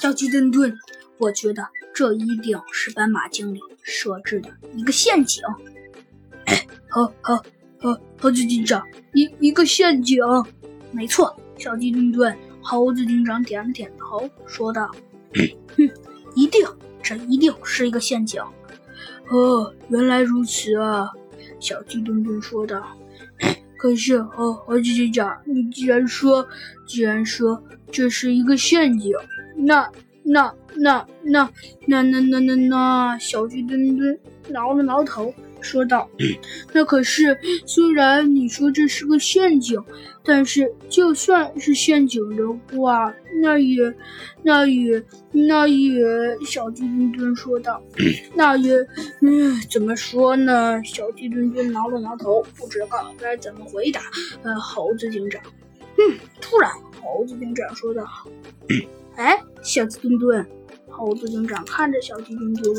小鸡墩墩，我觉得这一定是斑马经理设置的一个陷阱。好好好，猴子警长，一一个陷阱。没错，小鸡墩墩。猴子警长点了点头，说道：“哼，一定，这一定是一个陷阱。”哦，原来如此啊！小鸡墩墩说道。可是，哦猴子警长，你既然说，既然说这是一个陷阱，那那那那那那那那那，小鸡墩墩挠了挠头。说道：“那可是，虽然你说这是个陷阱，但是就算是陷阱的话，那也，那也，那也……”小鸡墩墩说道：“那也……嗯，怎么说呢？”小鸡墩墩挠了挠头，不知道该怎么回答。呃，猴子警长，嗯，突然，猴子警长说道：“哎，小鸡墩墩。”猴子警长看着小鸡墩墩。